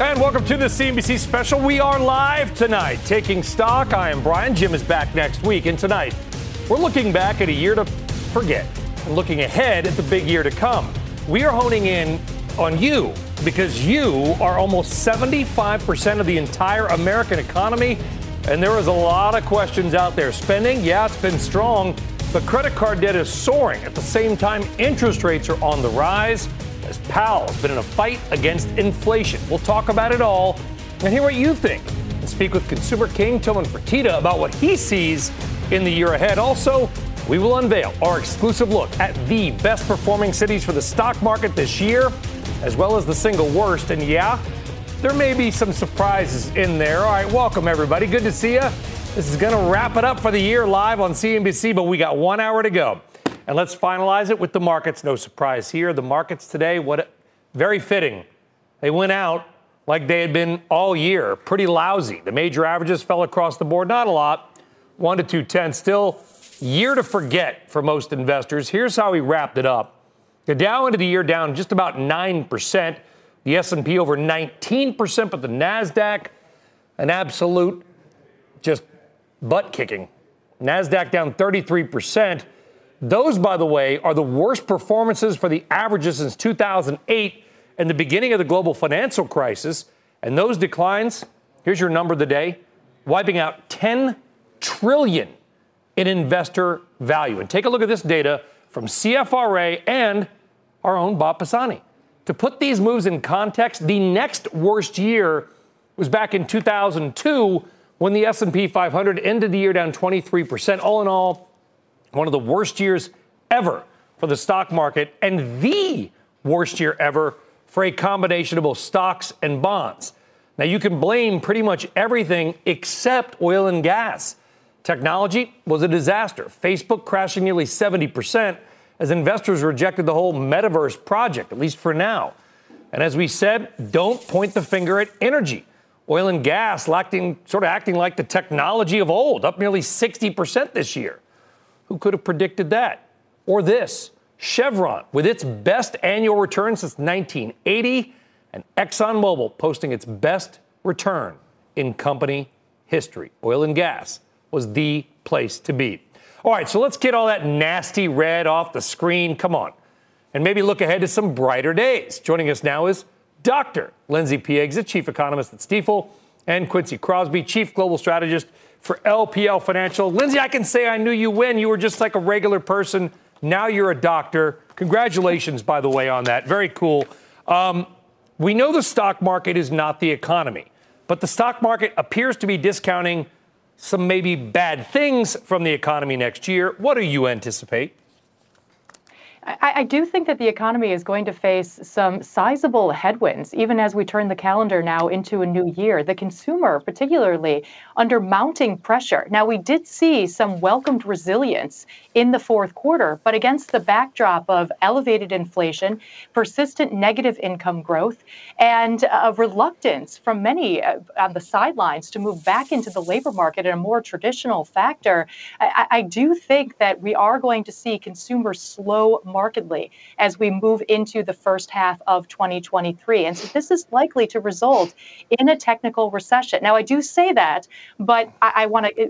And welcome to the CNBC special. We are live tonight taking stock. I am Brian. Jim is back next week. And tonight, we're looking back at a year to forget and looking ahead at the big year to come. We are honing in on you because you are almost 75% of the entire American economy. And there is a lot of questions out there. Spending, yeah, it's been strong, but credit card debt is soaring. At the same time, interest rates are on the rise Powell has been in a fight against inflation. We'll talk about it all and hear what you think. And speak with consumer king Tillman Fertitta about what he sees in the year ahead. Also, we will unveil our exclusive look at the best performing cities for the stock market this year, as well as the single worst. And yeah, there may be some surprises in there. All right, welcome everybody. Good to see you. This is going to wrap it up for the year live on CNBC, but we got one hour to go. And let's finalize it with the markets. No surprise here. The markets today, what very fitting. They went out like they had been all year, pretty lousy. The major averages fell across the board, not a lot, one to two two ten. Still, year to forget for most investors. Here's how we wrapped it up. The Dow ended the year down just about nine percent. The S&P over 19%, but the Nasdaq, an absolute just butt kicking. Nasdaq down 33 percent. Those, by the way, are the worst performances for the averages since 2008 and the beginning of the global financial crisis. And those declines, here's your number of the day, wiping out 10 trillion in investor value. And take a look at this data from CFRA and our own Bob Pisani. To put these moves in context, the next worst year was back in 2002 when the S&P 500 ended the year down 23%. All in all, one of the worst years ever for the stock market and the worst year ever for a combination of both stocks and bonds. Now, you can blame pretty much everything except oil and gas. Technology was a disaster. Facebook crashing nearly 70% as investors rejected the whole metaverse project, at least for now. And as we said, don't point the finger at energy. Oil and gas acting, sort of acting like the technology of old, up nearly 60% this year. Who could have predicted that? Or this Chevron, with its best annual return since 1980, and ExxonMobil posting its best return in company history. Oil and gas was the place to be. All right, so let's get all that nasty red off the screen. Come on. And maybe look ahead to some brighter days. Joining us now is Dr. Lindsay Piegza, Chief Economist at Stifel, and Quincy Crosby, Chief Global Strategist for LPL Financial. Lindsay, I can say I knew you when you were just like a regular person. Now you're a doctor. Congratulations, by the way, on that. Very cool. Um, we know the stock market is not the economy, but the stock market appears to be discounting some maybe bad things from the economy next year. What do you anticipate? I, I, do think that the economy is going to face some sizable headwinds, even as we turn the calendar now into a new year. The consumer, particularly, under mounting pressure. Now, we did see some welcomed resilience in the fourth quarter, but against the backdrop of elevated inflation, persistent negative income growth, and a reluctance from many uh, on the sidelines to move back into the labor market in a more traditional factor, I, I do think that we are going to see consumers slow markedly as we move into the first half of 2023. And so this is likely to result in a technical recession. Now, I do say that, but I, I want to uh,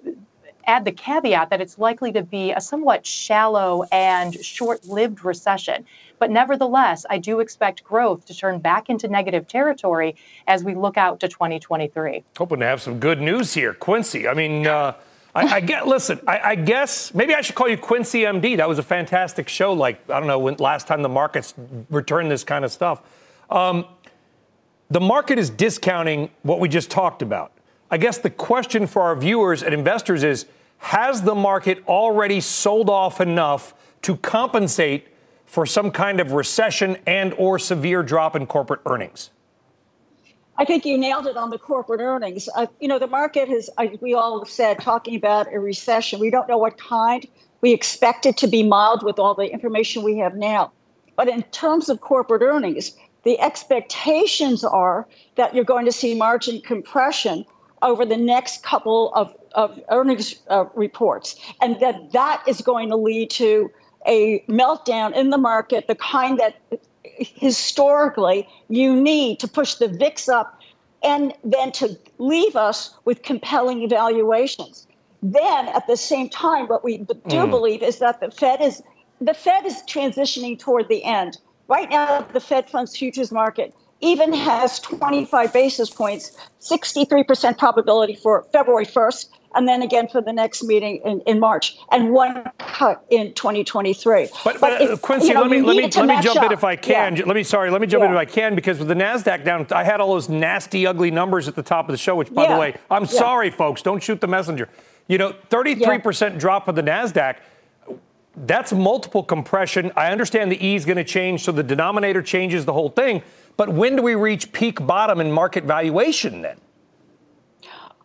add the caveat that it's likely to be a somewhat shallow and short lived recession. But nevertheless, I do expect growth to turn back into negative territory as we look out to 2023. Hoping to have some good news here. Quincy, I mean, uh, I, I, get. Listen, I, I, guess maybe I should call you Quincy MD. That was a fantastic show. Like I don't know when last time the markets returned this kind of stuff. Um, the market is discounting what we just talked about. I guess the question for our viewers and investors is: Has the market already sold off enough to compensate for some kind of recession and or severe drop in corporate earnings? I think you nailed it on the corporate earnings. Uh, you know, the market has, we all said, talking about a recession. We don't know what kind. We expect it to be mild with all the information we have now. But in terms of corporate earnings, the expectations are that you're going to see margin compression over the next couple of, of earnings uh, reports, and that that is going to lead to a meltdown in the market, the kind that historically you need to push the VIX up and then to leave us with compelling evaluations. Then at the same time, what we do mm. believe is that the Fed is the Fed is transitioning toward the end. Right now, the Fed funds futures market even has 25 basis points, 63% probability for February 1st, and then again for the next meeting in, in March, and one cut in 2023. But, but, but uh, Quincy, you know, let me let me let me jump up. in if I can. Yeah. Let me sorry, let me jump yeah. in if I can because with the Nasdaq down, I had all those nasty, ugly numbers at the top of the show. Which, by yeah. the way, I'm sorry, folks, don't shoot the messenger. You know, 33% drop of the Nasdaq. That's multiple compression. I understand the E is going to change, so the denominator changes the whole thing. But when do we reach peak bottom in market valuation then?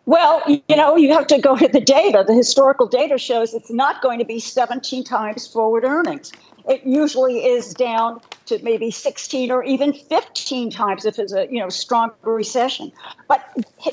Well, you know, you have to go to the data. The historical data shows it's not going to be 17 times forward earnings. It usually is down to maybe 16 or even 15 times if it's a you know stronger recession. But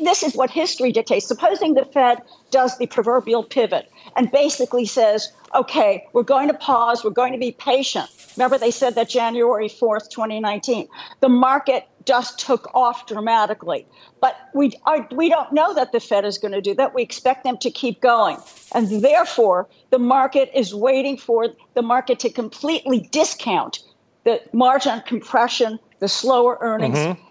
this is what history dictates. Supposing the Fed does the proverbial pivot and basically says, okay, we're going to pause, we're going to be patient. Remember, they said that January 4th, 2019. The market just took off dramatically. But we, are, we don't know that the Fed is going to do that. We expect them to keep going. And therefore, the market is waiting for the market to completely discount the margin compression, the slower earnings, mm-hmm.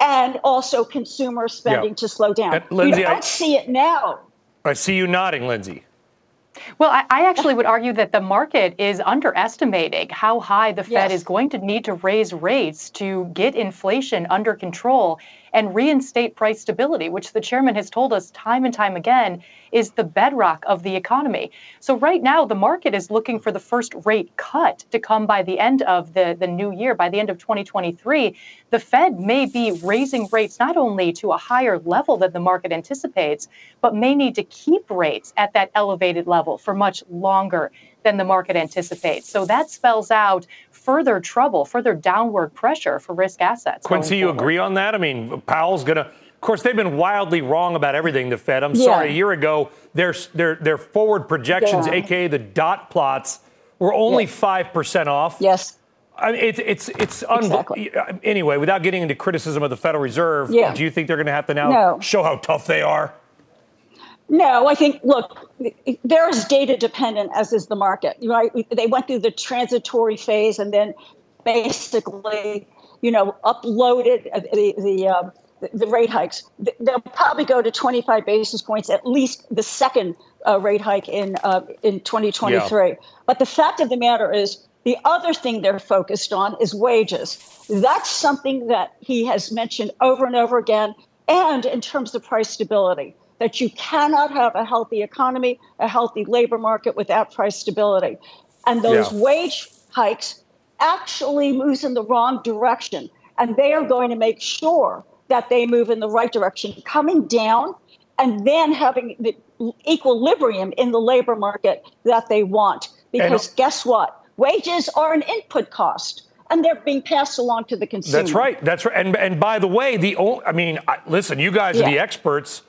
and also consumer spending yeah. to slow down. And Lindsay, you don't I, see it now. I see you nodding, Lindsay. Well, I, I, actually would argue that the market is underestimating how high the Fed yes. is going to need to raise rates to get inflation under control and reinstate price stability, which the chairman has told us time and time again is the bedrock of the economy. So right now, the market is looking for the first rate cut to come by the end of the, the new year, by the end of 2023. The Fed may be raising rates not only to a higher level than the market anticipates, but may need to keep rates at that elevated level for much longer than the market anticipates. So that spells out further trouble, further downward pressure for risk assets. Quincy, you agree on that? I mean, Powell's going to. Of course, they've been wildly wrong about everything. The Fed. I'm yeah. sorry. A year ago, their their their forward projections, yeah. aka the dot plots, were only five percent off. Yes. I mean, it's it's it's exactly. Uh, anyway. Without getting into criticism of the Federal Reserve, yeah. do you think they're going to have to now no. show how tough they are? No, I think look, they're as data dependent as is the market. Right? They went through the transitory phase and then basically, you know, uploaded the the, uh, the rate hikes. They'll probably go to 25 basis points at least the second uh, rate hike in uh, in 2023. Yeah. But the fact of the matter is. The other thing they're focused on is wages. That's something that he has mentioned over and over again. And in terms of price stability, that you cannot have a healthy economy, a healthy labor market without price stability. And those yeah. wage hikes actually moves in the wrong direction. And they are going to make sure that they move in the right direction, coming down and then having the equilibrium in the labor market that they want. Because and, guess what? Wages are an input cost. And they're being passed along to the consumer. That's right. That's right. And and by the way, the I mean, I, listen, you guys yeah. are the experts,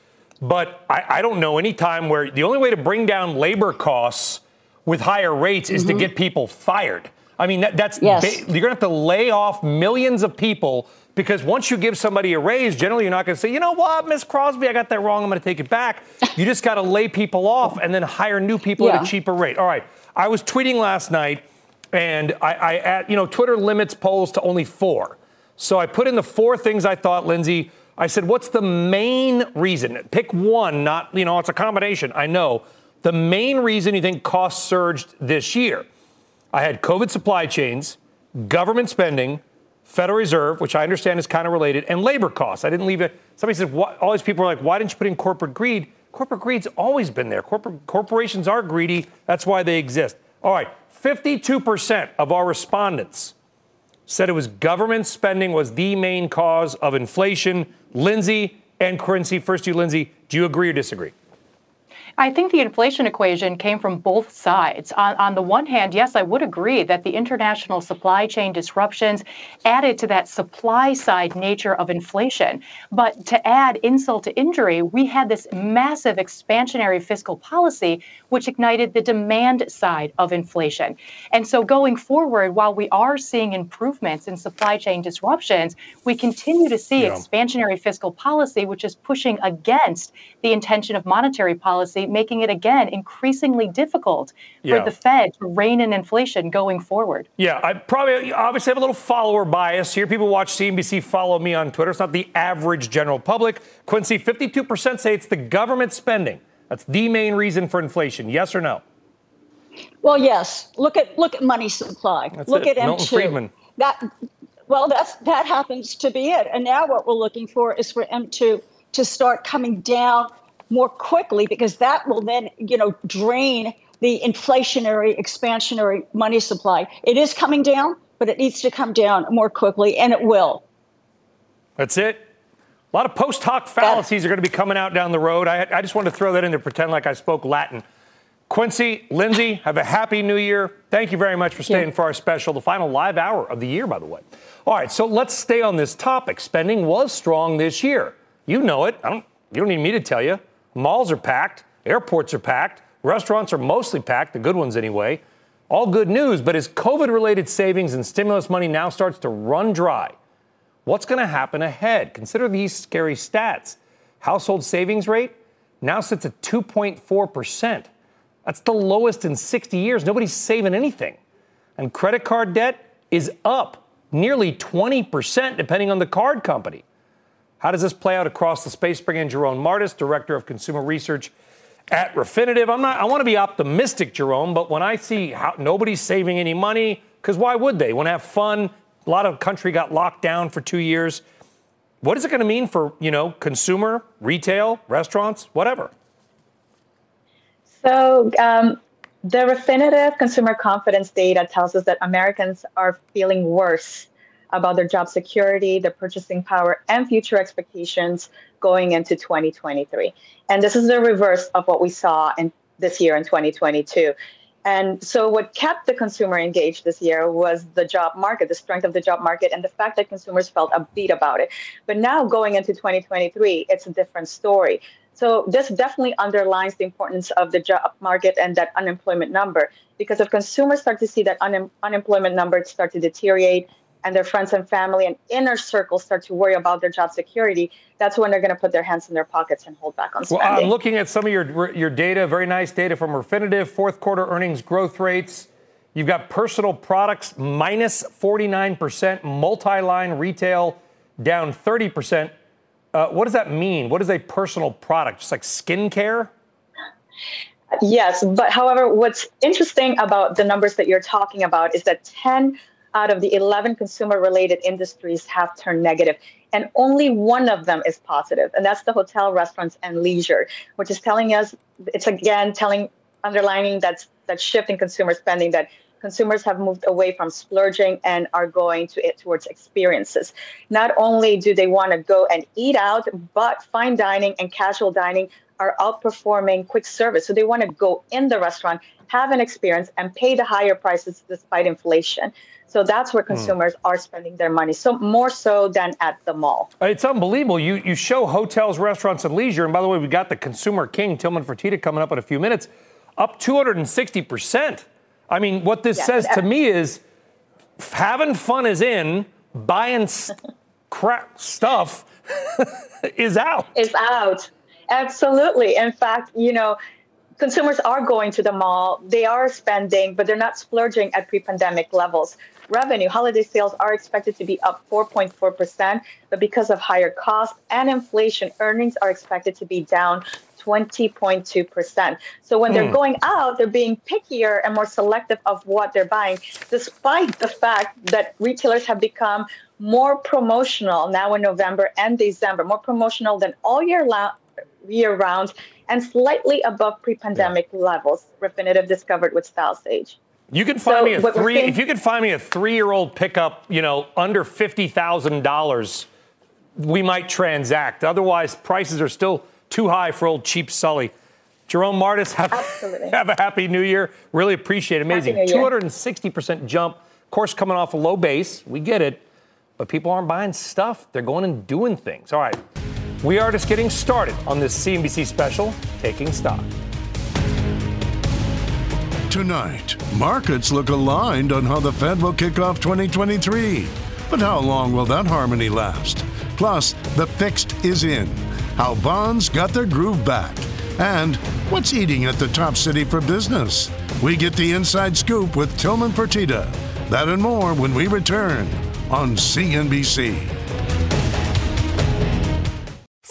but I, I don't know any time where the only way to bring down labor costs with higher rates mm-hmm. is to mm-hmm. get people fired. I mean, that, that's yes. ba- you're going to have to lay off millions of people because once you give somebody a raise, generally you're not going to say, you know what, Miss Crosby, I got that wrong. I'm going to take it back. You just got to lay people off and then hire new people yeah. at a cheaper rate. All right. I was tweeting last night, and I, I at, you know, Twitter limits polls to only four. So I put in the four things I thought, Lindsay. I said, what's the main reason? Pick one, not, you know, it's a combination. I know. The main reason you think costs surged this year. I had COVID supply chains, government spending, Federal Reserve, which I understand is kind of related, and labor costs. I didn't leave it. Somebody said, all these people are like, why didn't you put in corporate greed? Corporate greed's always been there. Corporate, corporations are greedy. That's why they exist. All right, 52% of our respondents said it was government spending was the main cause of inflation. Lindsay and Quincy, first you, Lindsay, do you agree or disagree? I think the inflation equation came from both sides. On, on, the one hand, yes, I would agree that the international supply chain disruptions added to that supply side nature of inflation. But to add insult to injury, we had this massive expansionary fiscal policy, which ignited the demand side of inflation. And so going forward, while we are seeing improvements in supply chain disruptions, we continue to see yeah. expansionary fiscal policy, which is pushing against the intention of monetary policy making it again increasingly difficult yeah. for the Fed to rein in inflation going forward. Yeah, I probably obviously have a little follower bias here. People watch CNBC, follow me on Twitter. It's not the average general public. Quincy, 52% say it's the government spending. That's the main reason for inflation. Yes or no? Well, yes. Look at look at money supply. That's look it. at Milton M2. Friedman. That well, that's that happens to be it. And now what we're looking for is for M2 to start coming down more quickly because that will then, you know, drain the inflationary, expansionary money supply. It is coming down, but it needs to come down more quickly, and it will. That's it. A lot of post hoc fallacies are going to be coming out down the road. I, I just wanted to throw that in there, pretend like I spoke Latin. Quincy, Lindsay, have a happy new year. Thank you very much for staying yeah. for our special, the final live hour of the year, by the way. All right, so let's stay on this topic. Spending was strong this year. You know it. I don't, you don't need me to tell you. Malls are packed, airports are packed, restaurants are mostly packed, the good ones anyway. All good news, but as COVID related savings and stimulus money now starts to run dry, what's going to happen ahead? Consider these scary stats. Household savings rate now sits at 2.4%. That's the lowest in 60 years. Nobody's saving anything. And credit card debt is up nearly 20%, depending on the card company. How does this play out across the space? Bring in Jharonne Martis, Director of Consumer Research at Refinitiv. I'm not, I want to be optimistic, Jharonne, but when I see how nobody's saving any money, because why would they? Want to have fun? A lot of country got locked down for two years. What is it going to mean for, you know, consumer, retail, restaurants, whatever? So, um, the Refinitiv consumer confidence data tells us that Americans are feeling worse about their job security, their purchasing power, and future expectations going into 2023. And this is the reverse of what we saw in this year in 2022. And so, what kept the consumer engaged this year was the job market, the strength of the job market, and the fact that consumers felt upbeat about it. But now, going into 2023, it's a different story. So, this definitely underlines the importance of the job market and that unemployment number. Because if consumers start to see that un- unemployment number start to deteriorate, and their friends and family and inner circle start to worry about their job security, that's when they're going to put their hands in their pockets and hold back on spending. Well, I'm looking at some of your your data, very nice data from Refinitiv, fourth quarter earnings growth rates. You've got personal products minus 49%, multi-line retail down 30%. Uh, what does that mean? What is a personal product? Just like skincare? Yes, but however, what's interesting about the numbers that you're talking about is that 10 out of the 11 consumer related industries have turned negative, and only one of them is positive, and that's the hotel, restaurants, and leisure, which is telling us it's again telling, underlining that that shift in consumer spending that consumers have moved away from splurging and are going to it towards experiences. Not only do they want to go and eat out, but fine dining and casual dining are outperforming quick service. So they want to go in the restaurant, have an experience, and pay the higher prices despite inflation. So that's where hmm. consumers mm. are spending their money. So more so than at the mall. It's unbelievable. You you show hotels, restaurants, and leisure. And by the way, we've got the consumer king Tillman Fertitta coming up in a few minutes, up 260 percent. I mean, what this yeah, says to me is having fun is in, buying crap stuff is out. Is out. Absolutely. In fact, you know, consumers are going to the mall, they are spending, but they're not splurging at pre pandemic levels. Revenue, holiday sales are expected to be up 4.4%, but because of higher costs and inflation, earnings are expected to be down 20.2%. So when mm. they're hmm. going out, they're being pickier and more selective of what they're buying, despite the fact that retailers have become more promotional now in November and December, more promotional than all year, la- year round and slightly above pre-pandemic yeah. levels. Refinitiv discovered with StyleSage. You can find so me a three. If you could find me a three-year-old pickup, you know, under fifty thousand dollars, we might transact. Otherwise, prices are still too high for old cheap Sully. Jharonne Martis, have, have a happy new year. Really appreciate it. Amazing. 260% jump. Of course, coming off a low base. We get it. But people aren't buying stuff. They're going and doing things. All right. We are just getting started on this CNBC special, Taking Stock. Tonight, markets look aligned on how the Fed will kick off 2023. But how long will that harmony last? Plus, the fixed is in. How bonds got their groove back. And what's eating at the top city for business? We get the inside scoop with Tillman Fertitta. That and more when we return on CNBC.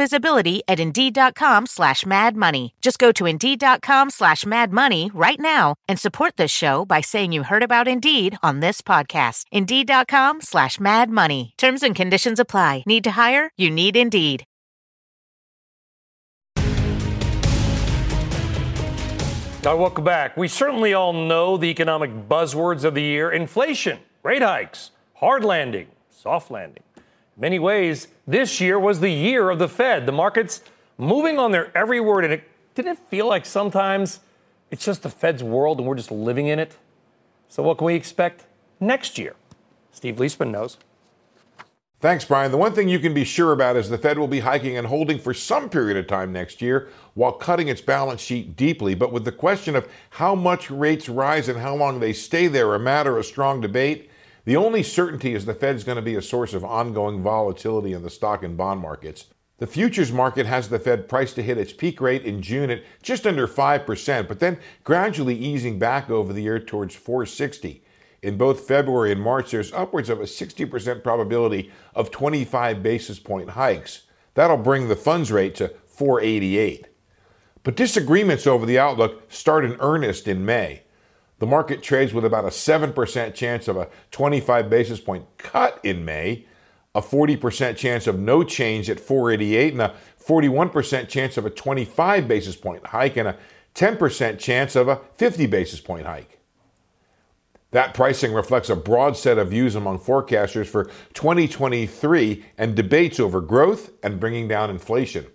visibility at Indeed.com slash Mad Money. Just go to Indeed.com slash Mad Money right now and support this show by saying you heard about Indeed on this podcast. Indeed.com slash Mad Money. Terms and conditions apply. Need to hire? You need Indeed. Now, welcome back. We certainly all know the economic buzzwords of the year inflation, rate hikes, hard landing, soft landing many ways, this year was the year of the Fed. The markets moving on their every word. And it didn't feel like sometimes it's just the Fed's world and we're just living in it? So, what can we expect next year? Steve Liesman knows. Thanks, Brian. The one thing you can be sure about is the Fed will be hiking and holding for some period of time next year while cutting its balance sheet deeply. But with the question of how much rates rise and how long they stay there a matter of strong debate, the only certainty is the Fed's going to be a source of ongoing volatility in the stock and bond markets. The futures market has the Fed priced to hit its peak rate in June at just under 5%, but then gradually easing back over the year towards 460. In both February and March, there's upwards of a 60% probability of 25 basis point hikes. That'll bring the funds rate to 488. But disagreements over the outlook start in earnest in May. The market trades with about a 7% chance of a 25 basis point cut in May, a 40% chance of no change at 488, and a 41% chance of a 25 basis point hike, and a 10% chance of a 50 basis point hike. That pricing reflects a broad set of views among forecasters for 2023 and debates over growth and bringing down inflation.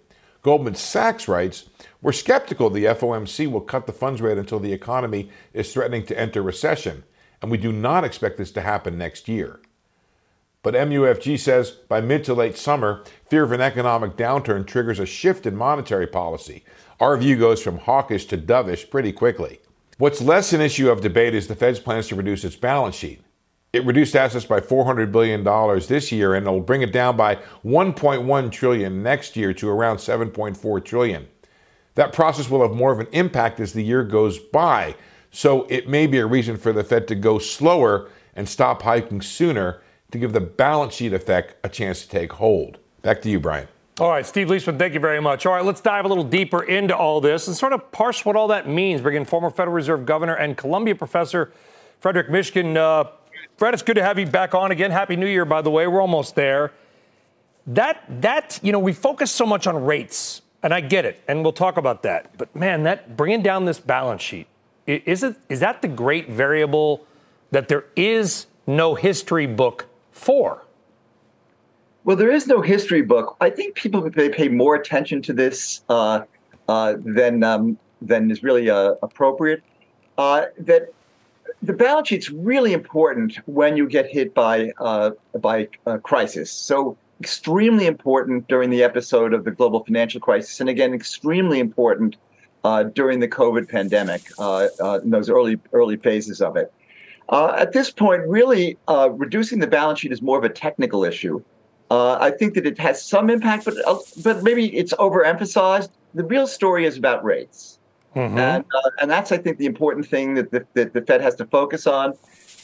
Goldman Sachs writes, We're skeptical the FOMC will cut the funds rate until the economy is threatening to enter recession, and we do not expect this to happen next year. But MUFG says by mid to late summer, fear of an economic downturn triggers a shift in monetary policy. Our view goes from hawkish to dovish pretty quickly. What's less an issue of debate is the Fed's plans to reduce its balance sheet. It reduced assets by $400 billion this year and it'll bring it down by 1.1 trillion next year to around 7.4 trillion. That process will have more of an impact as the year goes by, so it may be a reason for the Fed to go slower and stop hiking sooner to give the balance sheet effect a chance to take hold. Back to you, Brian. All right, Steve Liesman, thank you very much. All right, let's dive a little deeper into all this and sort of parse what all that means. Bring in former Federal Reserve Governor and Columbia professor Frederick Mishkin. Uh, Fred, it's good to have you back on again. Happy New Year, by the way. We're almost there. That that you know, we focus so much on rates, and I get it, and we'll talk about that. But man, that bringing down this balance sheet is it is that the great variable that there is no history book for? Well, there is no history book. I think people they pay more attention to this uh, uh, than um, than is really uh, appropriate. Uh, that the balance sheet's really important when you get hit by uh, by a crisis. So extremely important during the episode of the global financial crisis, and again, extremely important uh, during the COVID pandemic in those early early phases of it. at this point, really, reducing the balance sheet is more of a technical issue. Uh, I think that it has some impact, but uh, but maybe it's overemphasized. The real story is about rates, mm-hmm. and uh, and that's I think the important thing that the, that the Fed has to focus on.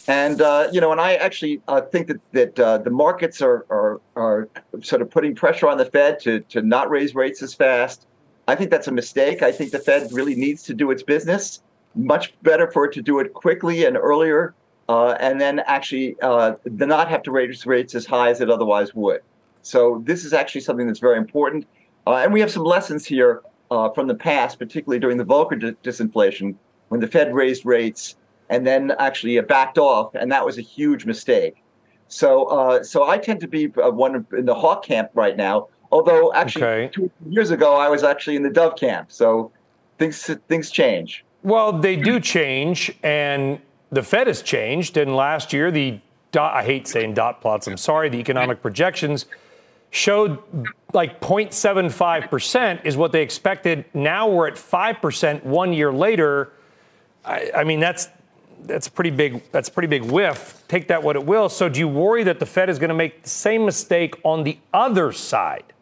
And uh, you know, and I actually uh, think that that uh, the markets are, are are sort of putting pressure on the Fed to to not raise rates as fast. I think that's a mistake. I think the Fed really needs to do its business. Much better for it to do it quickly and earlier uh, and then actually uh, not have to raise rates as high as it otherwise would. So this is actually something that's very important. Uh, and we have some lessons here from the past, particularly during the Volcker disinflation, when the Fed raised rates and then actually backed off, and that was a huge mistake. So, uh, so I tend to be uh, one in the hawk camp right now. Although actually, okay. two years ago, I was actually in the dove camp. So things things change. Well, they do change, and the Fed has changed, and last year the dot, I hate saying dot plots. I'm sorry. The economic projections showed like 0.75 percent is what they expected. Now we're at five percent one year later. I, I mean that's that's a pretty big that's a pretty big whiff. Take that what it will. So do you worry that the Fed is going to make the same mistake on the other side?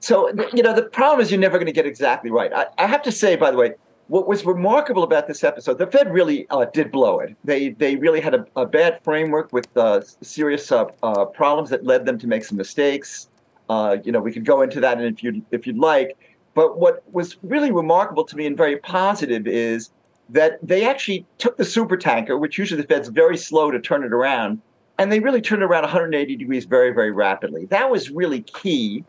So you know the problem is you're never going to get exactly right. I, I have to say, by the way, what was remarkable about this episode, the Fed really uh, did blow it. They they really had a, a bad framework with uh, serious uh, uh problems that led them to make some mistakes. Uh, you know, we could go into that and if you if you'd like. But what was really remarkable to me and very positive is that they actually took the super tanker, which usually the Fed's very slow to turn it around, and they really turned it around 180 degrees very very rapidly. That was really key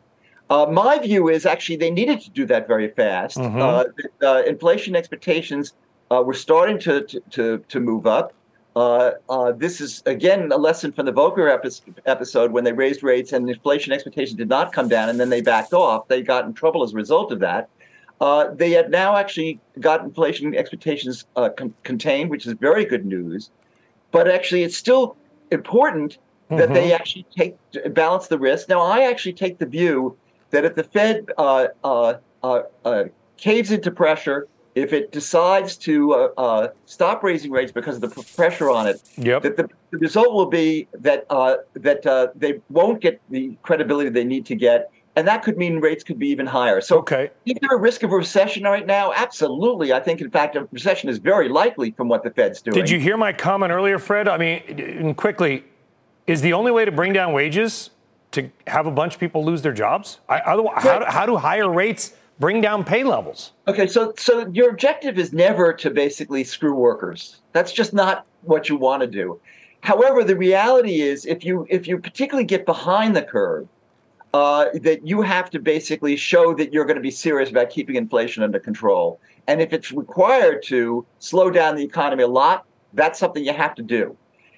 uh, my view is actually they needed to do that very fast. Mm-hmm. Uh, uh, inflation expectations uh, were starting to, to, to, move up. Uh, uh, this is, again, a lesson from the Volcker epi- episode when they raised rates and inflation expectations did not come down and then they backed off. They got in trouble as a result of that. They have now actually got inflation expectations con- contained, which is very good news. But actually, it's still important that mm-hmm. they actually take balance the risk. Now, I actually take the view that if the Fed uh, uh, uh, uh, caves into pressure, if it decides to uh, uh, stop raising rates because of the pressure on it, yep. that the, the, result will be that that they won't get the credibility they need to get, and that could mean rates could be even higher. So, okay. is there a risk of a recession right now? Absolutely. I think, in fact, a recession is very likely from what the Fed's doing. Did you hear my comment earlier, Fred? I mean, quickly, is the only way to bring down wages to have a bunch of people lose their jobs? I, otherwise, how, how do higher rates bring down pay levels? Okay, so so your objective is never to basically screw workers. That's just not what you want to do. However, the reality is, if you if you particularly get behind the curve, uh, that you have to basically show that you're going to be serious about keeping inflation under control. And if it's required to slow down the economy a lot, that's something you have to do.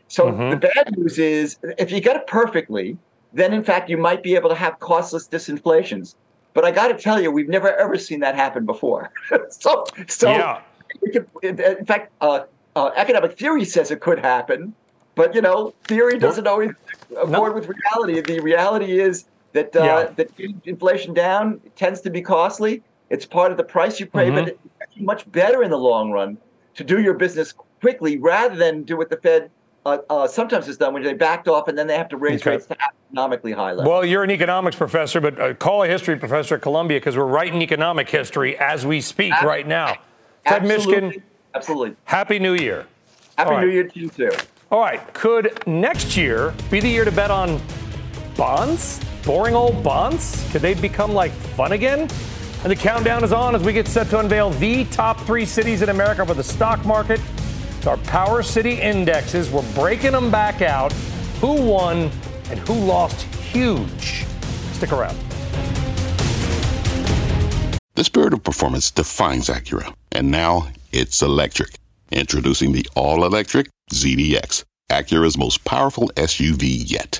So mm-hmm. the bad news is, if you get it perfectly, then in fact you might be able to have costless disinflations. But I got to tell you, we've never ever seen that happen before. so, so yeah. Could, in fact, uh, uh, economic theory says it could happen, but you know, theory doesn't always accord no. with reality. The reality is that uh, yeah. that inflation down tends to be costly. It's part of the price you pay, mm-hmm. but it's much better in the long run to do your business quickly rather than do what the Fed uh, uh, sometimes it's done when they backed off and then they have to raise okay. rates to astronomically high levels. Well, you're an economics professor, but uh, call a history professor at Columbia because we're writing economic history as we speak Absolutely. right now. Fred Mishkin. Absolutely. Happy New Year. Happy New Year to you too. All right. Could next year be the year to bet on bonds? Boring old bonds? Could they become like fun again? And the countdown is on as we get set to unveil the top three cities in America for the stock market our Power City indexes. We're breaking them back out. Who won and who lost huge? Stick around. The spirit of performance defines Acura, and now it's electric. Introducing the all electric ZDX, Acura's most powerful SUV yet.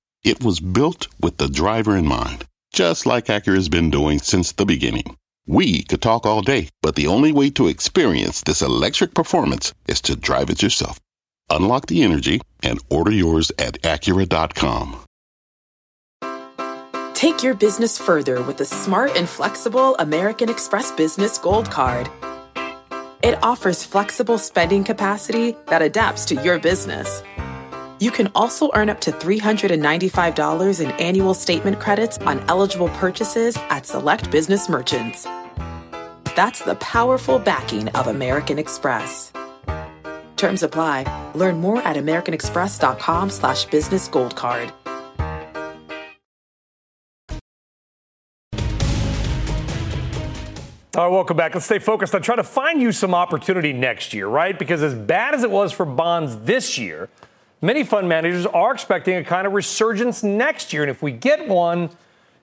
It was built with the driver in mind, just like Acura's been doing since the beginning. We could talk all day, but the only way to experience this electric performance is to drive it yourself. Unlock the energy and order yours at Acura.com. Take your business further with the smart and flexible American Express Business Gold Card. It offers flexible spending capacity that adapts to your business. You can also earn up to $395 in annual statement credits on eligible purchases at select business merchants. That's the powerful backing of American Express. Terms apply. Learn more at americanexpress.com slash business gold card. All right, welcome back. Let's stay focused on trying to find you some opportunity next year, right? Because as bad as it was for bonds this year, Many fund managers are expecting a kind of resurgence next year. And if we get one,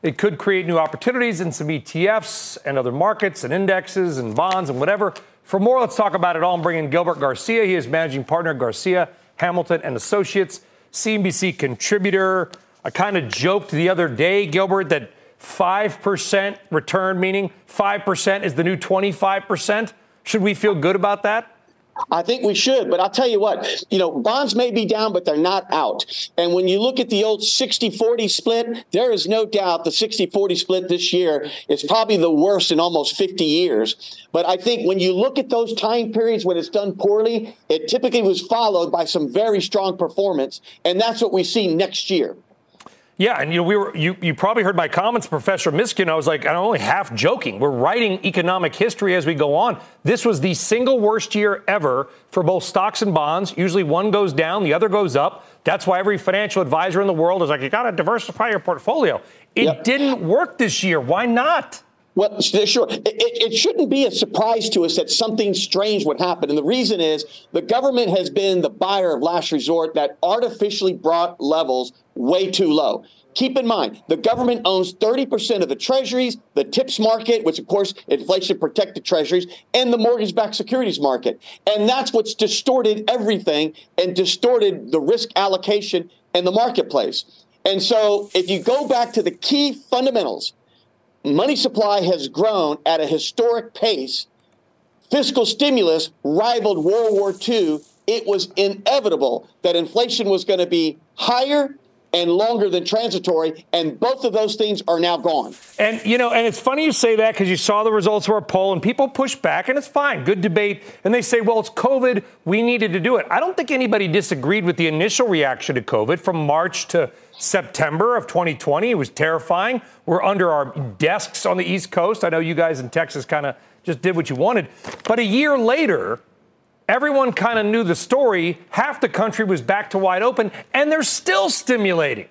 it could create new opportunities in some ETFs and other markets and indexes and bonds and whatever. For more, let's talk about it all and bring in Gilbert Garcia. He is managing partner Garcia, Hamilton and Associates, CNBC contributor. I kind of joked the other day, Gilbert, that 5% return, meaning 5% is the new 25%. Should we feel good about that? I think we should, but I'll tell you what, you know, bonds may be down, but they're not out. And when you look at the old 60 40 split, there is no doubt the 60 40 split this year is probably the worst in almost 50 years. But I think when you look at those time periods when it's done poorly, it typically was followed by some very strong performance. And that's what we see next year. Yeah, and you know, we were you, you probably heard my comments, Professor Mishkin. I was like, I'm only half joking. We're writing economic history as we go on. This was the single worst year ever for both stocks and bonds. Usually one goes down, the other goes up. That's why every financial advisor in the world is like, you gotta diversify your portfolio. It yep. didn't work this year. Why not? Well, sure. It, it, shouldn't be a surprise to us that something strange would happen. And the reason is the government has been the buyer of last resort that artificially brought levels way too low. Keep in mind, the government owns 30% of the treasuries, the TIPS market, which of course inflation protected treasuries, and the mortgage backed securities market. And that's what's distorted everything and distorted the risk allocation in the marketplace. And so if you go back to the key fundamentals, money supply has grown at a historic pace. Fiscal stimulus rivaled World War II. It was inevitable that inflation was going to be higher and longer than transitory, and both of those things are now gone. And you know, and it's funny you say that because you saw the results of our poll, and people push back, and it's fine, good debate, and they say, well, it's COVID, we needed to do it. I don't think anybody disagreed with the initial reaction to COVID from March to September of 2020. It was terrifying. We're under our desks on the East Coast. I know you guys in Texas kind of just did what you wanted, but a year later everyone kind of knew the story. Half the country was back to wide open, and they're still stimulating.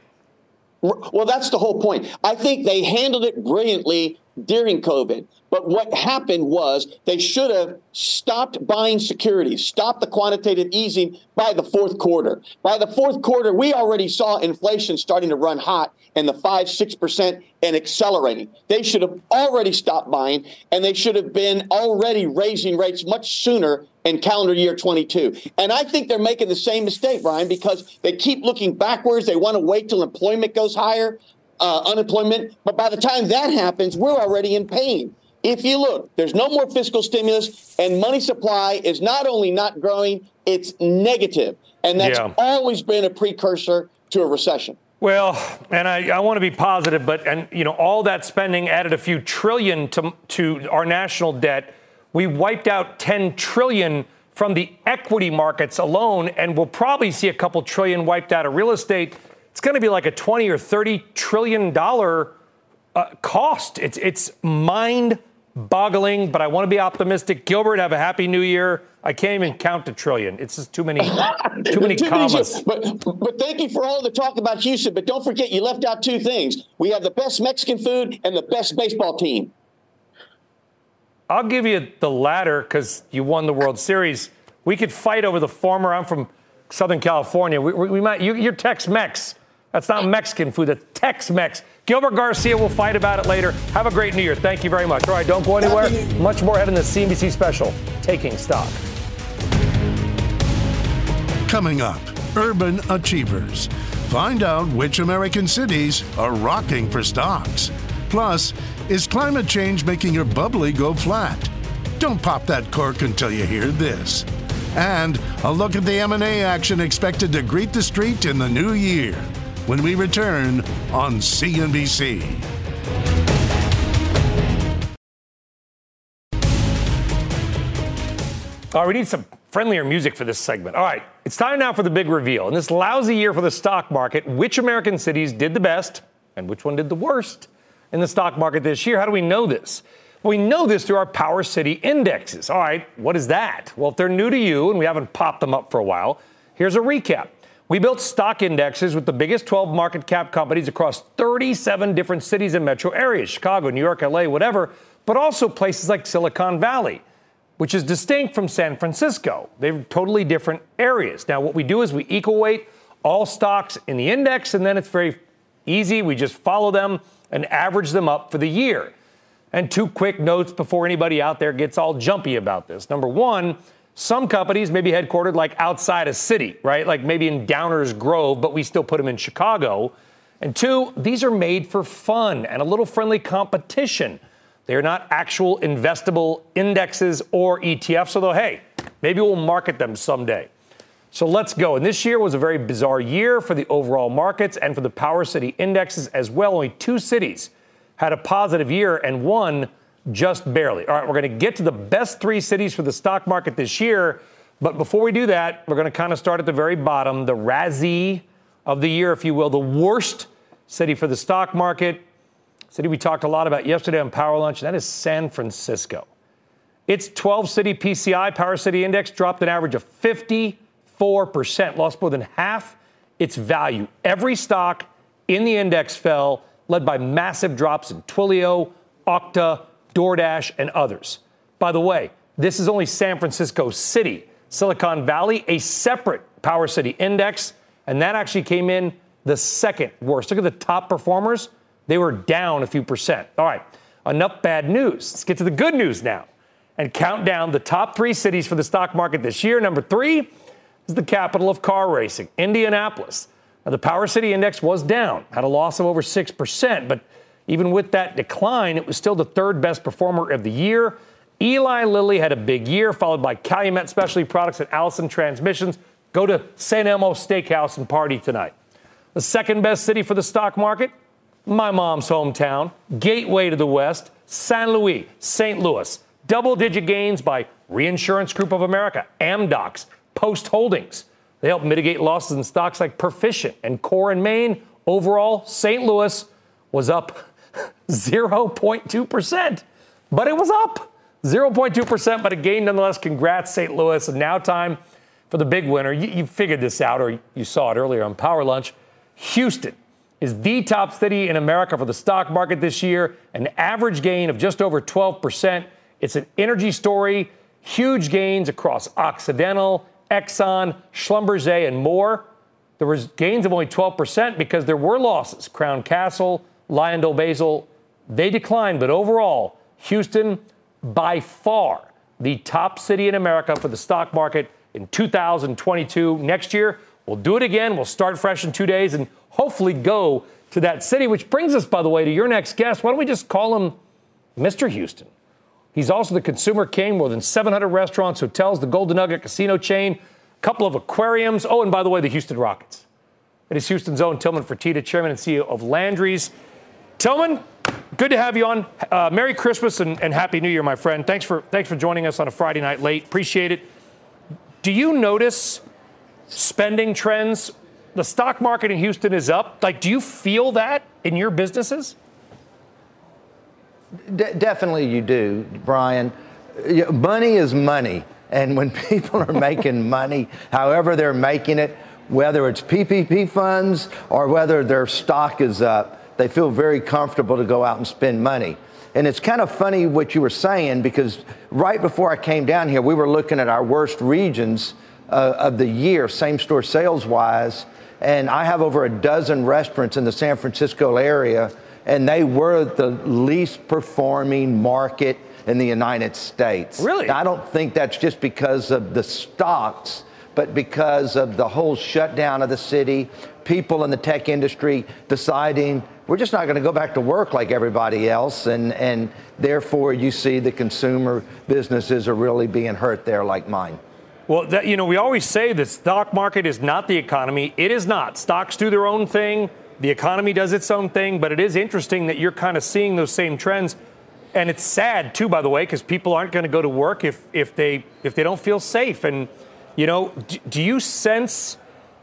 Well, that's the whole point. I think they handled it brilliantly during COVID. But what happened was they should have stopped buying securities, stopped the quantitative easing by the fourth quarter. By the fourth quarter, we already saw inflation starting to run hot and the 5 6% and accelerating. They should have already stopped buying and they should have been already raising rates much sooner in calendar year 22. And I think they're making the same mistake, Brian, because they keep looking backwards. They want to wait till employment goes higher, uh, unemployment. But by the time that happens, we're already in pain. If you look, there's no more fiscal stimulus, and money supply is not only not growing, it's negative. And that's yeah. always been a precursor to a recession. Well, and I, I, want to be positive, but and you know all that spending added a few trillion to to our national debt. We wiped out 10 trillion from the equity markets alone, and we'll probably see a couple trillion wiped out of real estate. It's going to be like a 20 or 30 trillion dollar uh, cost. It's it's mind boggling, but I want to be optimistic. Gilbert, have a happy new year. I can't even count a trillion. It's just too many, too many commas. But, but thank you for all the talk about Houston. But don't forget, you left out two things. We have the best Mexican food and the best baseball team. I'll give you the latter because you won the World Series. We could fight over the former. I'm from Southern California. We, we, we might. You, you're Tex-Mex. That's not Mexican food. That's Tex-Mex. Gilbert Garcia will fight about it later. Have a great New Year. Thank you very much. All right, don't go anywhere. Much more ahead in the CNBC special, Taking Stock. Coming up, Urban Achievers. Find out which American cities are rocking for stocks. Plus, is climate change making your bubbly go flat? Don't pop that cork until you hear this. And a look at the M&A action expected to greet the street in the new year when we return on CNBC. All right, we need some friendlier music for this segment. All right, it's time now for the big reveal. In this lousy year for the stock market, which American cities did the best and which one did the worst in the stock market this year? How do we know this? We know this through our Power City indexes. All right, what is that? Well, if they're new to you and we haven't popped them up for a while, here's a recap. We built stock indexes with the biggest 12 market cap companies across 37 different cities and metro areas Chicago, New York, LA, whatever, but also places like Silicon Valley, which is distinct from San Francisco. They're totally different areas. Now, what we do is we equal weight all stocks in the index, and then it's very easy. We just follow them and average them up for the year. And two quick notes before anybody out there gets all jumpy about this. Number one, some companies may be headquartered like outside a city, right? Like maybe in Downers Grove, but we still put them in Chicago. And two, these are made for fun and a little friendly competition. They're not actual investable indexes or ETFs, although, hey, maybe we'll market them someday. So let's go. And this year was a very bizarre year for the overall markets and for the Power City indexes as well. Only two cities had a positive year, and one just barely. All right, we're going to get to the best three cities for the stock market this year. But before we do that, we're going to kind of start at the very bottom, the Razzie of the year, if you will, the worst city for the stock market. City we talked a lot about yesterday on Power Lunch, and that is San Francisco. Its 12 city PCI, Power City Index, dropped an average of 54%, lost more than half its value. Every stock in the index fell, led by massive drops in Twilio, Okta, DoorDash, and others. By the way, this is only San Francisco City. Silicon Valley, a separate Power City index, and that actually came in the second worst. Look at the top performers. They were down a few percent. All right, enough bad news. Let's get to the good news now and count down the top three cities for the stock market this year. Number three is the capital of car racing, Indianapolis. Now, the Power City Index was down, had a loss of over 6%, but Even with that decline, it was still the third best performer of the year. Eli Lilly had a big year, followed by Calumet Specialty Products and Allison Transmissions. Go to St. Elmo Steakhouse and party tonight. The second best city for the stock market, my mom's hometown, gateway to the West, San Luis, St. Louis. Double digit gains by Reinsurance Group of America, Amdocs, Post Holdings. They help mitigate losses in stocks like Perficient and Core and Main. Overall, St. Louis was up 0.2%, but it was up 0.2%, but a gain nonetheless. Congrats, St. Louis. And now, time for the big winner. You, you figured this out, or you saw it earlier on Power Lunch. Houston is the top city in America for the stock market this year, an average gain of just over 12%. It's an energy story, huge gains across Occidental, Exxon, Schlumberger, and more. There was gains of only 12% because there were losses. Crown Castle, LyondellBasell, they declined, but overall, Houston by far the top city in America for the stock market in 2022. Next year, we'll do it again. We'll start fresh in two days and hopefully go to that city, which brings us, by the way, to your next guest. Why don't we just call him Mr. Houston? He's also the consumer king, more than 700 restaurants, hotels, the Golden Nugget casino chain, a couple of aquariums. Oh, and by the way, the Houston Rockets. It is Houston's own Tillman Fertitta, chairman and CEO of Landry's. Tillman, good to have you on. Uh, Merry Christmas and, and, Happy New Year, my friend. Thanks for thanks for joining us on a Friday night late. Appreciate it. Do you notice spending trends? The stock market in Houston is up. Like, do you feel that in your businesses? De- definitely, you do, Brian. Money is money, and when people are making money, however they're making it, whether it's PPP funds or whether their stock is up they feel very comfortable to go out and spend money. And it's kind of funny what you were saying because right before I came down here, we were looking at our worst regions uh, of the year, same store sales wise. And I have over a dozen restaurants in the San Francisco area, and they were the least performing market in the United States. Really? I don't think that's just because of the stocks, but because of the whole shutdown of the city, people in the tech industry deciding we're just not going to go back to work like everybody else. And, and therefore, you see the consumer businesses are really being hurt there, like mine. Well, that, you know, we always say the stock market is not the economy. It is not. Stocks do their own thing. The economy does its own thing. But it is interesting that you're kind of seeing those same trends. And it's sad too, by the way, because people aren't going to go to work if, if they if they don't feel safe. And you know, do, do you sense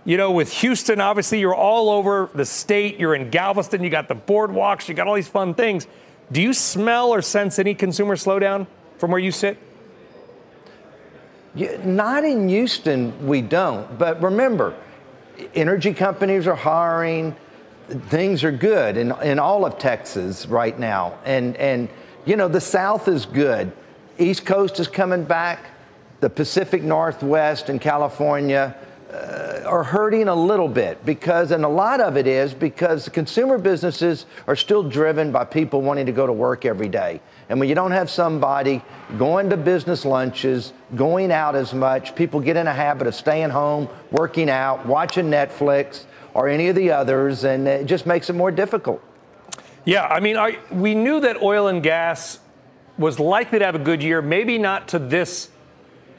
you know, with Houston, obviously you're all over the state. You're in Galveston. You got the boardwalks. You got all these fun things. Do you smell or sense any consumer slowdown from where you sit? Not in Houston, we don't. But remember, energy companies are hiring. Things are good in, in all of Texas right now. And, and, you know, the South is good. East Coast is coming back. The Pacific Northwest and California uh, are hurting a little bit because, and a lot of it is because the consumer businesses are still driven by people wanting to go to work every day. And when you don't have somebody going to business lunches, going out as much, people get in a habit of staying home, working out, watching Netflix or any of the others, and it just makes it more difficult. Yeah, I mean, I, we knew that oil and gas was likely to have a good year, maybe not to this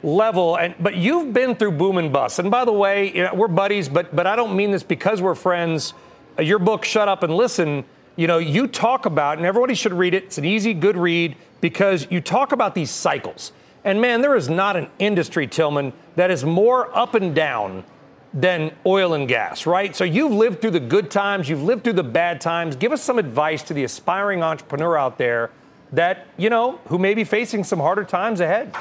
level. And but you've been through boom and bust. And by the way, you know, we're buddies, but but I don't mean this because we're friends. Your book, Shut Up and Listen, you know, you talk about, and everybody should read it. It's an easy, good read because you talk about these cycles. And man, there is not an industry, Tillman, that is more up and down than oil and gas, right? So you've lived through the good times, you've lived through the bad times. Give us some advice to the aspiring entrepreneur out there that, you know, who may be facing some harder times ahead.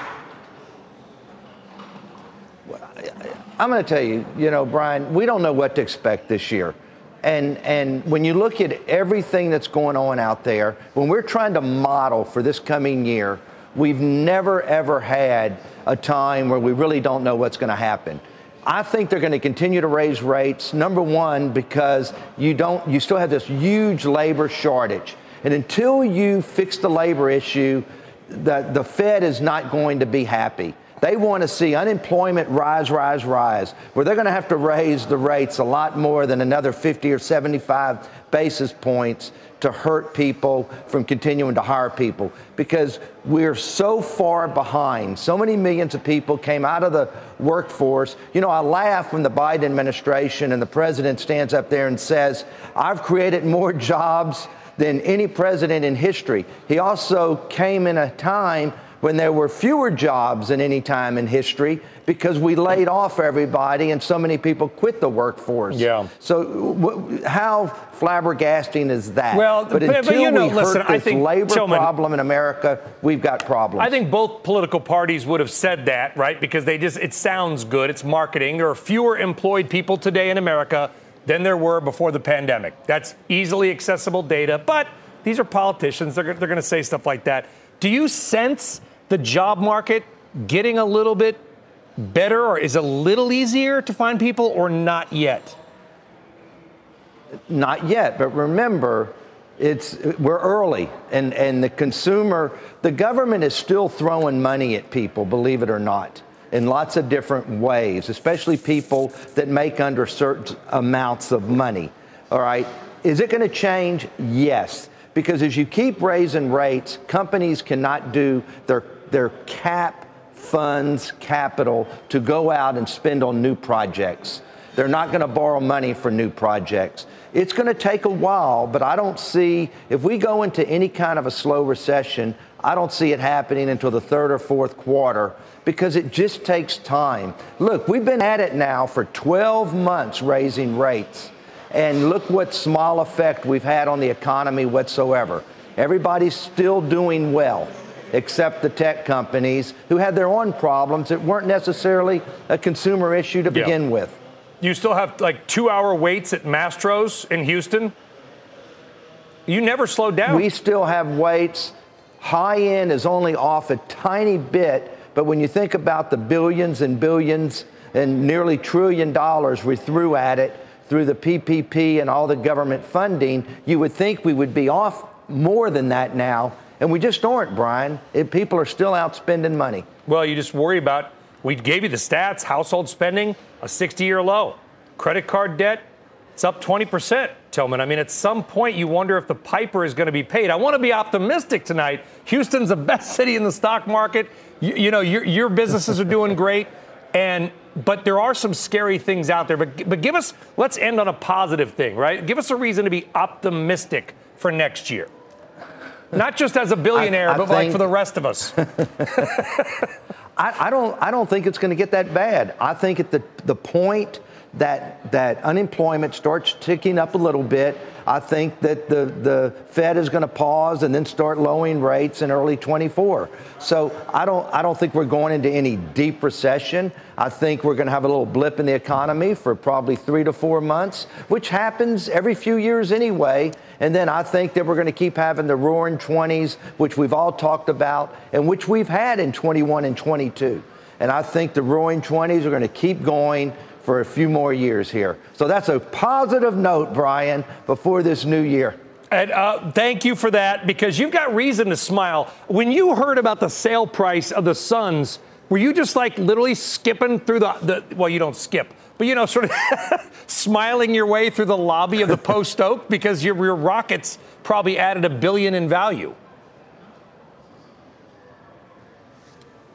I'm going to tell you, you know, Brian, we don't know what to expect this year. And, and when you look at everything that's going on out there, when we're trying to model for this coming year, we've never, ever had a time where we really don't know what's going to happen. I think they're going to continue to raise rates. Number one, because you don't, you still have this huge labor shortage. And until you fix the labor issue, the, the Fed is not going to be happy. They want to see unemployment rise, rise, rise, where they're going to have to raise the rates a lot more than another 50 or 75 basis points to hurt people from continuing to hire people because we're so far behind. So many millions of people came out of the workforce. You know, I laugh when the Biden administration and the president stands up there and says, I've created more jobs than any president in history. He also came in a time when there were fewer jobs than any time in history because we laid off everybody and so many people quit the workforce. Yeah. So w- how flabbergasting is that? Well, but until but you know, we hurt listen, I this think, labor Tillman- problem in America, we've got problems. I think both political parties would have said that, right? Because they just, it sounds good. It's marketing. There are fewer employed people today in America than there were before the pandemic. That's easily accessible data, but these are politicians. They're, they're going to say stuff like that. Do you sense the job market getting a little bit better or is it a little easier to find people or not yet? Not yet, but remember, it's we're early, and and the consumer, the government is still throwing money at people, believe it or not, in lots of different ways, especially people that make under certain amounts of money. All right, is it going to change? Yes, because as you keep raising rates, companies cannot do their their cap funds capital to go out and spend on new projects. They're not going to borrow money for new projects. It's going to take a while, but I don't see, if we go into any kind of a slow recession, I don't see it happening until the third or fourth quarter because it just takes time. Look, we've been at it now for 12 months raising rates, and look what small effect we've had on the economy whatsoever. Everybody's still doing well except the tech companies who had their own problems that weren't necessarily a consumer issue to Yeah. begin with. You still have like two hour waits at Mastro's in Houston. You never slowed down. We still have waits. High end is only off a tiny bit, but when you think about the billions and billions and nearly trillion dollars we threw at it through the PPP and all the government funding, you would think we would be off more than that now. And we just aren't, Brian. People are still out spending money. Well, you just worry about, we gave you the stats household spending, a 60 year low. Credit card debt, it's up 20%, Tillman. I mean, at some point, you wonder if the piper is going to be paid. I want to be optimistic tonight. Houston's the best city in the stock market. You, you know, your, your businesses are doing great. And, but there are some scary things out there. But, but give us, let's end on a positive thing, right? Give us a reason to be optimistic for next year. Not just as a billionaire, I- I but like for the rest of us. I, I don't I don't think it's going to get that bad. I think at the the point that that unemployment starts ticking up a little bit, I think that the the Fed is going to pause and then start lowering rates in early 24. So I don't I don't think we're going into any deep recession. I think we're going to have a little blip in the economy for probably 3 to 4 months, which happens every few years anyway. And then I think that we're going to keep having the roaring 20s, which we've all talked about and which we've had in 21 and 22. And I think the roaring 20s are going to keep going for a few more years here. So that's a positive note, Brian, before this new year. And uh, thank you for that because you've got reason to smile. When you heard about the sale price of the Suns, were you just like literally skipping through the, the well, you don't skip, but you know, sort of smiling your way through the lobby of the Post Oak because your, your Rockets probably added a billion in value?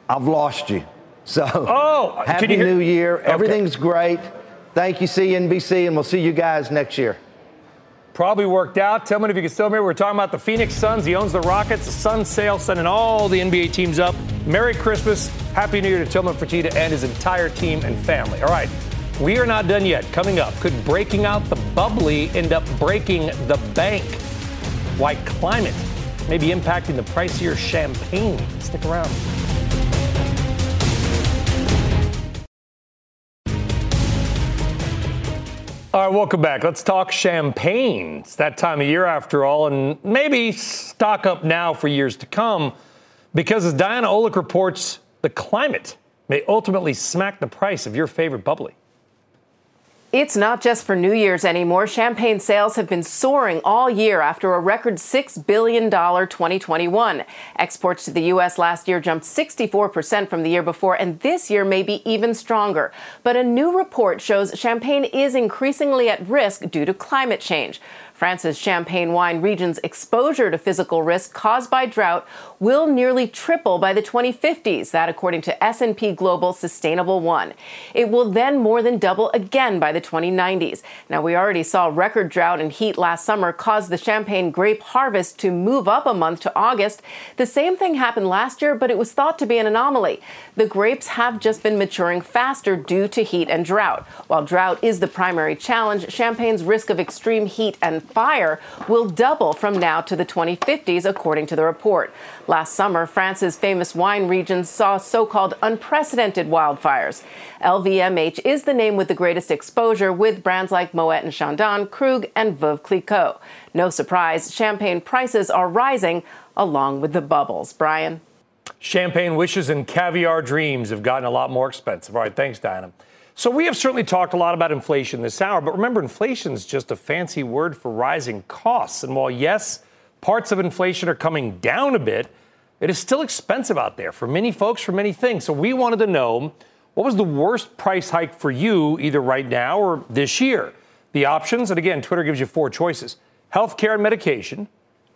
I've lost you. So, Oh, happy hear- new year. Okay. Everything's great. Thank you, CNBC, and we'll see you guys next year. Probably worked out. Tillman, if you can still remember, we're talking about the Phoenix Suns. He owns the Rockets. The Suns sale sending all the NBA teams up. Merry Christmas. Happy New Year to Tillman Fertitta and his entire team and family. All right. We are not done yet. Coming up, could breaking out the bubbly end up breaking the bank? Why climate may be impacting the pricier champagne. Stick around. All right, welcome back. Let's talk champagne. It's that time of year after all, and maybe stock up now for years to come because as Diana Olick reports, the climate may ultimately smack the price of your favorite bubbly. It's not just for New Year's anymore. Champagne sales have been soaring all year after a record $6 billion 2021. Exports to the U.S. last year jumped 64% from the year before, and this year may be even stronger. But a new report shows champagne is increasingly at risk due to climate change. France's Champagne wine region's exposure to physical risk caused by drought will nearly triple by the 2050s, that according to S&P Global Sustainable 1. It will then more than double again by the 2090s. Now we already saw record drought and heat last summer cause the Champagne grape harvest to move up a month to August. The same thing happened last year, but it was thought to be an anomaly. The grapes have just been maturing faster due to heat and drought. While drought is the primary challenge, Champagne's risk of extreme heat and fire will double from now to the 2050s, according to the report. Last summer, France's famous wine region saw so called unprecedented wildfires. LVMH is the name with the greatest exposure, with brands like Moet and Chandon, Krug, and Veuve Clicquot. No surprise, champagne prices are rising along with the bubbles. Brian? Champagne wishes and caviar dreams have gotten a lot more expensive. All right, thanks, Diana. So we have certainly talked a lot about inflation this hour, but remember, inflation is just a fancy word for rising costs. And while, yes, parts of inflation are coming down a bit, it is still expensive out there for many folks, for many things. So we wanted to know what was the worst price hike for you, either right now or this year? The options, and again, Twitter gives you four choices healthcare and medication,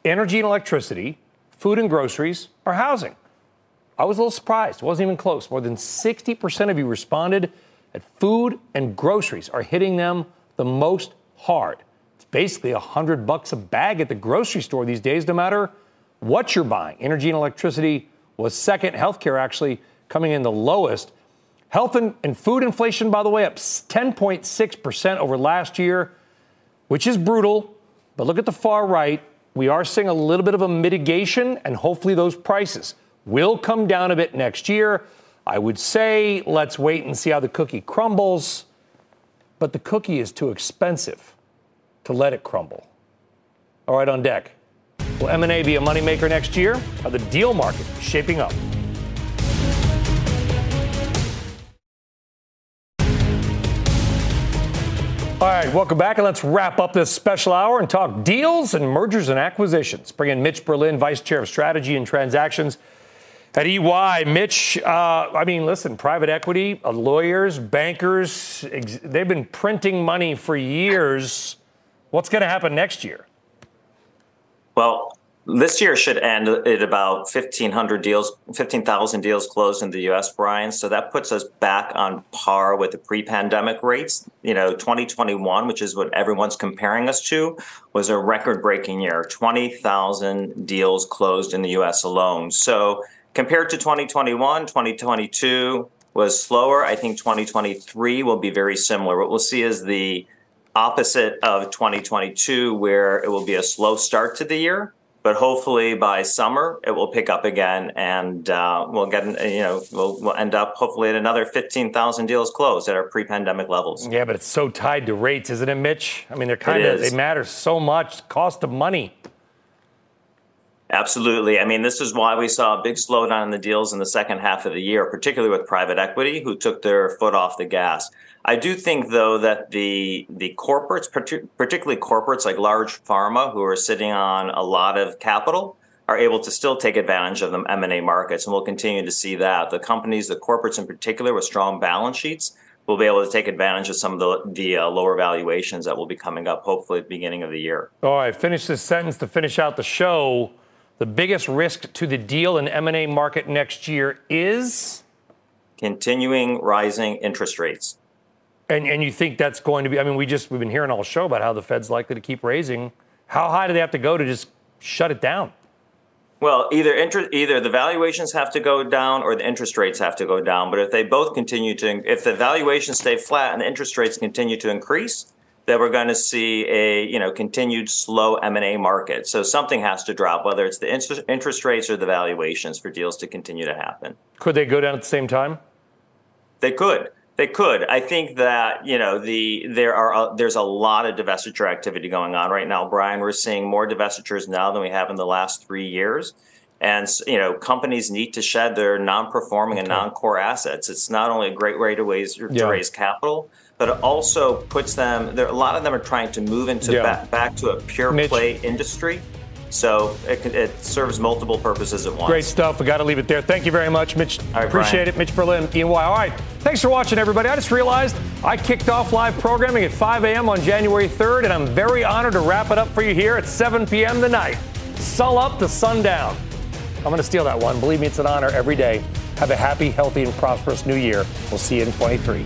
energy and electricity, food and groceries, or housing. I was a little surprised. It wasn't even close. More than 60% of you responded that food and groceries are hitting them the most hard. It's basically a hundred bucks a bag at the grocery store these days, no matter what you're buying. Energy and electricity was second. Healthcare actually coming in the lowest. Health and, and food inflation, by the way, up 10.6% over last year, which is brutal. But look at the far right. We are seeing a little bit of a mitigation, and hopefully those prices will come down a bit next year. I would say let's wait and see how the cookie crumbles, but the cookie is too expensive to let it crumble. All right, on deck. Will M&A be a moneymaker next year? Are the deal market shaping up? All right, welcome back, and let's wrap up this special hour and talk deals and mergers and acquisitions. Bring in Mitch Berlin, Vice Chair of Strategy and Transactions at EY, Mitch, uh, I mean, listen, private equity, uh, lawyers, bankers, ex- they've been printing money for years. What's going to happen next year? Well, this year should end at about 1,500 deals, 15,000 deals closed in the U.S., Brian. So that puts us back on par with the pre-pandemic rates. You know, 2021, which is what everyone's comparing us to, was a record-breaking year. 20,000 deals closed in the U.S. alone. So Compared to 2021, 2022 was slower. I think 2023 will be very similar. What we'll see is the opposite of 2022, where it will be a slow start to the year, but hopefully by summer it will pick up again, and uh, we'll get you know we'll, we'll end up hopefully at another 15,000 deals closed at our pre-pandemic levels. Yeah, but it's so tied to rates, isn't it, Mitch? I mean, they're kind of they matter so much. Cost of money. Absolutely. I mean, this is why we saw a big slowdown in the deals in the second half of the year, particularly with private equity, who took their foot off the gas. I do think, though, that the the corporates, particularly corporates like large pharma, who are sitting on a lot of capital, are able to still take advantage of the M&A markets, and we'll continue to see that. The companies, the corporates in particular, with strong balance sheets, will be able to take advantage of some of the, the uh, lower valuations that will be coming up, hopefully at the beginning of the year. All right, finish this sentence to finish out the show. The biggest risk to the deal and M&A market next year is continuing rising interest rates. And and you think that's going to be I mean we just we've been hearing all show about how the Fed's likely to keep raising. How high do they have to go to just shut it down? Well, either interest, either the valuations have to go down or the interest rates have to go down. But if they both continue to, if the valuations stay flat and the interest rates continue to increase, that we're going to see a you know continued slow M&A market. So something has to drop, whether it's the interest rates or the valuations for deals to continue to happen. Could they go down at the same time? They could. They could. I think that you know the there are a, there's a lot of divestiture activity going on right now, Brian. We're seeing more divestitures now than we have in the last three years. And you know, companies need to shed their non-performing and non-core assets. It's not only a great way to raise to raise capital, but it also puts them. There, a lot of them are trying to move into Yeah. back, back to a pure Mitch. play industry. So it, it serves multiple purposes at once. Great stuff. We got to leave it there. Thank you very much, Mitch. right, Appreciate Brian. it. Mitch Berlin, EY. All right. Thanks for watching, everybody. I just realized I kicked off live programming at 5 a.m. on January 3rd, and I'm very honored to wrap it up for you here at 7 p.m. tonight. Sun up to sundown. I'm going to steal that one. Believe me, it's an honor every day. Have a happy, healthy, and prosperous new year. We'll see you in 23.